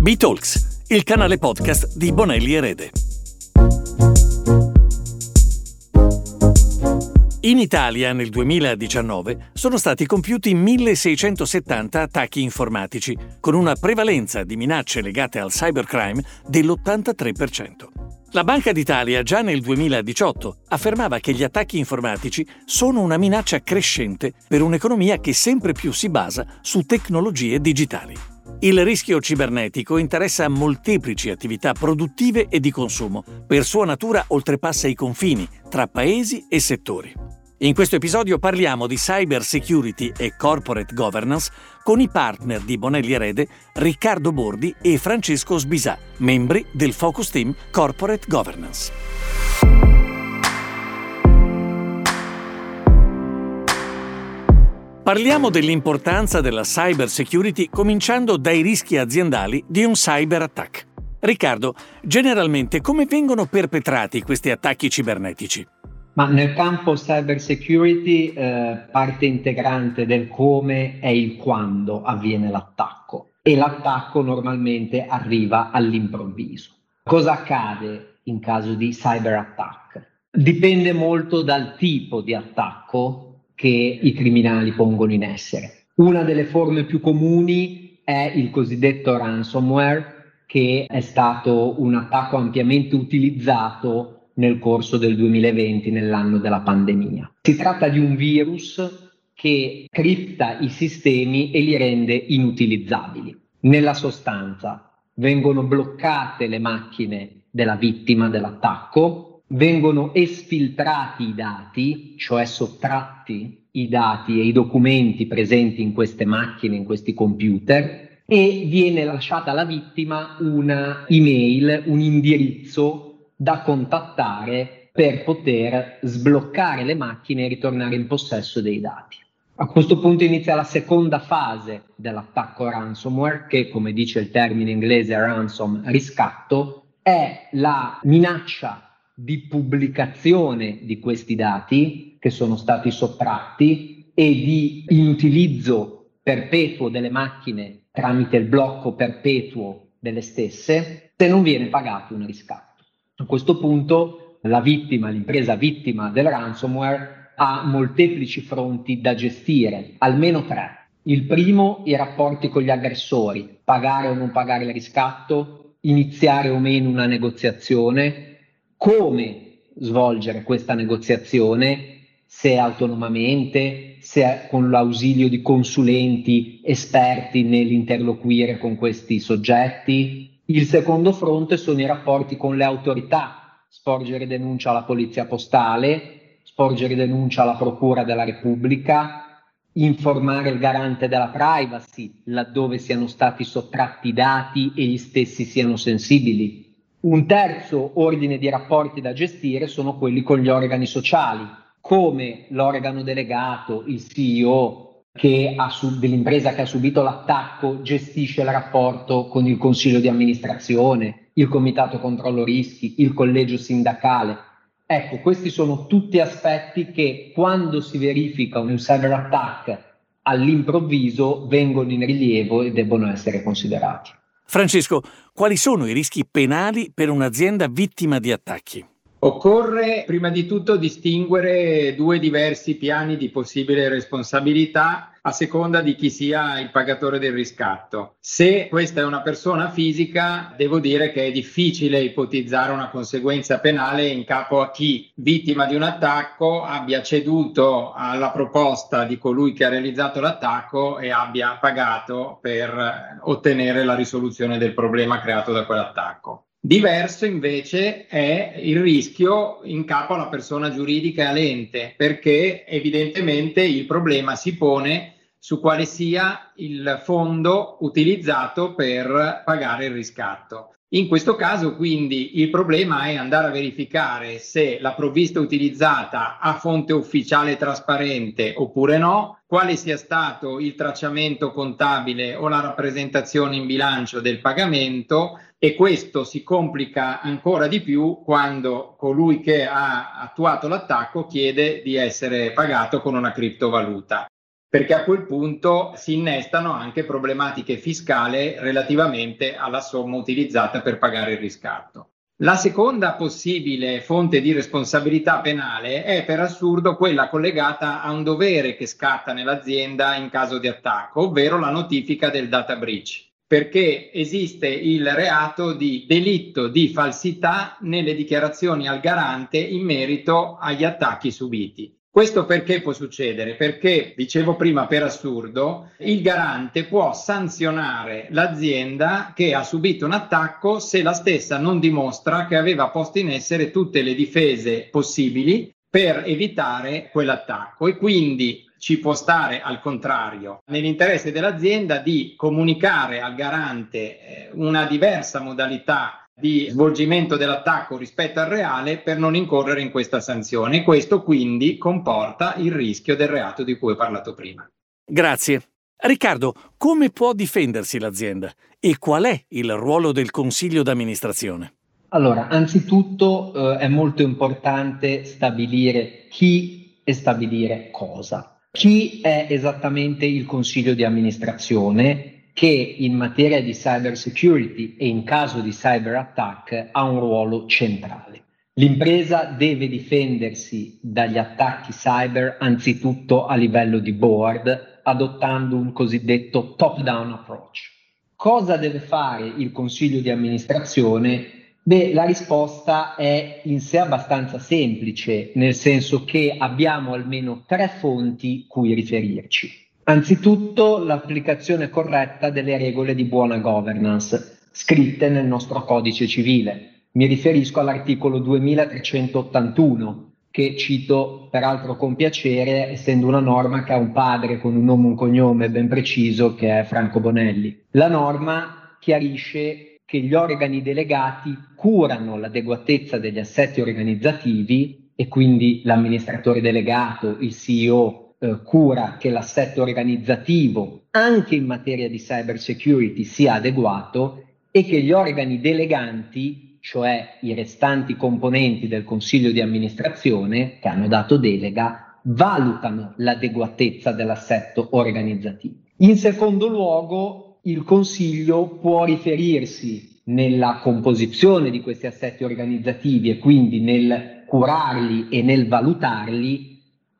B-Talks, il canale podcast di Bonelli Erede. In Italia nel 2019 sono stati compiuti 1670 attacchi informatici, con una prevalenza di minacce legate al cybercrime dell'83%. La Banca d'Italia già nel 2018 affermava che gli attacchi informatici sono una minaccia crescente per un'economia che sempre più si basa su tecnologie digitali. Il rischio cibernetico interessa molteplici attività produttive e di consumo. Per sua natura oltrepassa i confini tra paesi e settori. In questo episodio parliamo di cyber security e corporate governance con i partner di Bonelli Erede, Riccardo Bordi e Francesco Sbisà, membri del Focus Team Corporate Governance. Parliamo dell'importanza della cyber security cominciando dai rischi aziendali di un cyber attack. Riccardo, generalmente come vengono perpetrati questi attacchi cibernetici? Ma nel campo cyber security eh, parte integrante del come è il quando avviene l'attacco e l'attacco normalmente arriva all'improvviso. Cosa accade in caso di cyber attack? Dipende molto dal tipo di attacco che i criminali pongono in essere. Una delle forme più comuni è il cosiddetto ransomware, che è stato un attacco ampiamente utilizzato nel corso del 2020, nell'anno della pandemia. Si tratta di un virus che cripta i sistemi e li rende inutilizzabili. Nella sostanza vengono bloccate le macchine della vittima dell'attacco, vengono esfiltrati i dati, cioè sottratti i dati e i documenti presenti in queste macchine, in questi computer, e viene lasciata alla vittima una email, un indirizzo da contattare per poter sbloccare le macchine e ritornare in possesso dei dati. A questo punto inizia la seconda fase dell'attacco ransomware, che come dice il termine inglese ransom riscatto, è la minaccia di pubblicazione di questi dati che sono stati sottratti e di inutilizzo perpetuo delle macchine tramite il blocco perpetuo delle stesse se non viene pagato un riscatto. A questo punto la vittima, l'impresa vittima del ransomware ha molteplici fronti da gestire, almeno tre. Il primo, i rapporti con gli aggressori, pagare o non pagare il riscatto, iniziare o meno una negoziazione, come svolgere questa negoziazione, se autonomamente, se con l'ausilio di consulenti esperti nell'interloquire con questi soggetti. Il secondo fronte sono i rapporti con le autorità, sporgere denuncia alla polizia postale, sporgere denuncia alla Procura della Repubblica, informare il garante della privacy laddove siano stati sottratti dati e gli stessi siano sensibili un terzo ordine di rapporti da gestire sono quelli con gli organi sociali, come l'organo delegato, il CEO che sub- dell'impresa che ha subito l'attacco gestisce il rapporto con il consiglio di amministrazione, il comitato controllo rischi, il collegio sindacale. Ecco, questi sono tutti aspetti che quando si verifica un cyber attack all'improvviso vengono in rilievo e debbono essere considerati. Francesco, quali sono i rischi penali per un'azienda vittima di attacchi? Occorre prima di tutto distinguere due diversi piani di possibile responsabilità a seconda di chi sia il pagatore del riscatto. Se questa è una persona fisica, devo dire che è difficile ipotizzare una conseguenza penale in capo a chi, vittima di un attacco, abbia ceduto alla proposta di colui che ha realizzato l'attacco e abbia pagato per ottenere la risoluzione del problema creato da quell'attacco. Diverso invece è il rischio in capo alla persona giuridica e all'ente, perché evidentemente il problema si pone su quale sia il fondo utilizzato per pagare il riscatto. In questo caso quindi il problema è andare a verificare se la provvista utilizzata ha fonte ufficiale trasparente oppure no, quale sia stato il tracciamento contabile o la rappresentazione in bilancio del pagamento e questo si complica ancora di più quando colui che ha attuato l'attacco chiede di essere pagato con una criptovaluta. Perché a quel punto si innestano anche problematiche fiscali relativamente alla somma utilizzata per pagare il riscatto. La seconda possibile fonte di responsabilità penale è per assurdo quella collegata a un dovere che scatta nell'azienda in caso di attacco, ovvero la notifica del data breach perché esiste il reato di delitto di falsità nelle dichiarazioni al garante in merito agli attacchi subiti. Questo perché può succedere? Perché, dicevo prima, per assurdo, il garante può sanzionare l'azienda che ha subito un attacco se la stessa non dimostra che aveva posto in essere tutte le difese possibili per evitare quell'attacco e quindi ci può stare al contrario nell'interesse dell'azienda di comunicare al garante eh, una diversa modalità di svolgimento dell'attacco rispetto al reale per non incorrere in questa sanzione. Questo quindi comporta il rischio del reato di cui ho parlato prima. Grazie. Riccardo, come può difendersi l'azienda e qual è il ruolo del consiglio d'amministrazione? Allora, anzitutto eh, è molto importante stabilire chi e stabilire cosa. Chi è esattamente il consiglio di amministrazione che in materia di cyber security e in caso di cyber attack ha un ruolo centrale? L'impresa deve difendersi dagli attacchi cyber anzitutto a livello di board, adottando un cosiddetto top-down approach. Cosa deve fare il consiglio di amministrazione Beh, la risposta è in sé abbastanza semplice, nel senso che abbiamo almeno tre fonti cui riferirci. Anzitutto l'applicazione corretta delle regole di buona governance scritte nel nostro codice civile. Mi riferisco all'articolo 2381 che cito peraltro con piacere, essendo una norma che ha un padre con un nome e un cognome ben preciso che è Franco Bonelli. La norma chiarisce che gli organi delegati curano l'adeguatezza degli assetti organizzativi e quindi l'amministratore delegato, il CEO, eh, cura che l'assetto organizzativo anche in materia di cyber security sia adeguato e che gli organi deleganti, cioè i restanti componenti del consiglio di amministrazione che hanno dato delega, valutano l'adeguatezza dell'assetto organizzativo. In secondo luogo, il Consiglio può riferirsi nella composizione di questi assetti organizzativi e quindi nel curarli e nel valutarli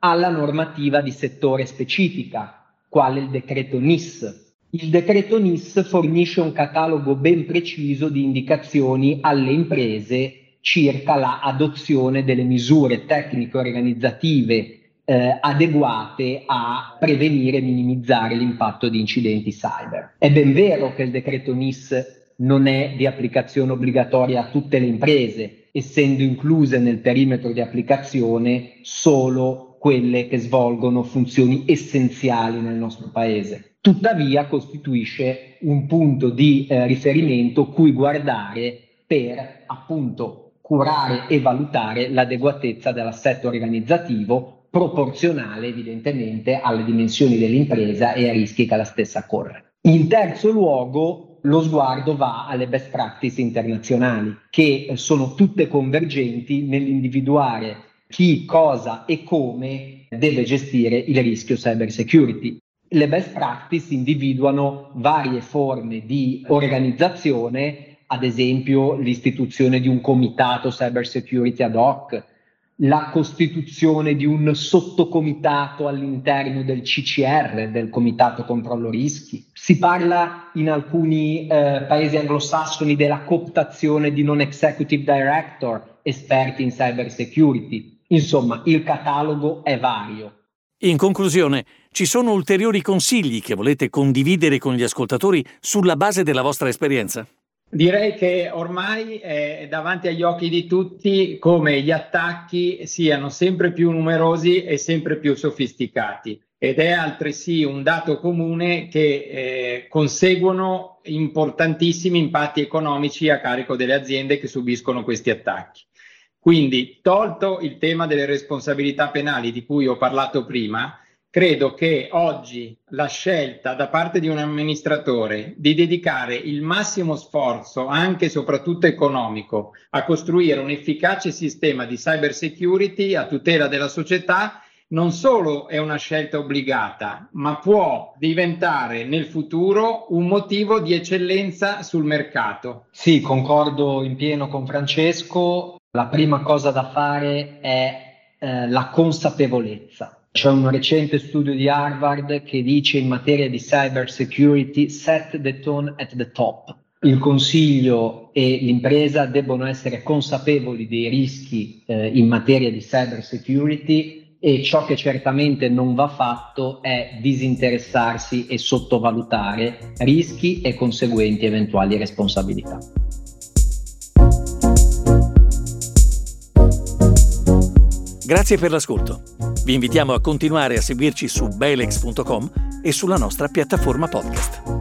alla normativa di settore specifica, quale il decreto NIS. Il decreto NIS fornisce un catalogo ben preciso di indicazioni alle imprese circa l'adozione delle misure tecniche organizzative eh, adeguate a prevenire e minimizzare l'impatto di incidenti cyber. È ben vero che il decreto NIS non è di applicazione obbligatoria a tutte le imprese, essendo incluse nel perimetro di applicazione solo quelle che svolgono funzioni essenziali nel nostro paese. Tuttavia costituisce un punto di eh, riferimento cui guardare per appunto curare e valutare l'adeguatezza dell'assetto organizzativo proporzionale evidentemente alle dimensioni dell'impresa e ai rischi che la stessa corre. In terzo luogo, lo sguardo va alle best practice internazionali, che sono tutte convergenti nell'individuare chi, cosa e come deve gestire il rischio cyber security. Le best practice individuano varie forme di organizzazione, ad esempio l'istituzione di un comitato cyber security ad hoc, la costituzione di un sottocomitato all'interno del CCR, del Comitato Controllo Rischi. Si parla in alcuni eh, paesi anglosassoni della cooptazione di non executive director, esperti in cyber security. Insomma, il catalogo è vario. In conclusione, ci sono ulteriori consigli che volete condividere con gli ascoltatori sulla base della vostra esperienza? Direi che ormai è davanti agli occhi di tutti come gli attacchi siano sempre più numerosi e sempre più sofisticati ed è altresì un dato comune che eh, conseguono importantissimi impatti economici a carico delle aziende che subiscono questi attacchi. Quindi, tolto il tema delle responsabilità penali di cui ho parlato prima, credo che oggi la scelta da parte di un amministratore di dedicare il massimo sforzo, anche e soprattutto economico, a costruire un efficace sistema di cyber security a tutela della società non solo è una scelta obbligata, ma può diventare nel futuro un motivo di eccellenza sul mercato. Sì, concordo in pieno con Francesco. La prima cosa da fare è eh, la consapevolezza. C'è un recente studio di Harvard che dice in materia di cyber security set the tone at the top. Il consiglio e l'impresa debbono essere consapevoli dei rischi eh, in materia di cyber security e ciò che certamente non va fatto è disinteressarsi e sottovalutare rischi e conseguenti eventuali responsabilità. Grazie per l'ascolto. Vi invitiamo a continuare a seguirci su belex.com e sulla nostra piattaforma podcast.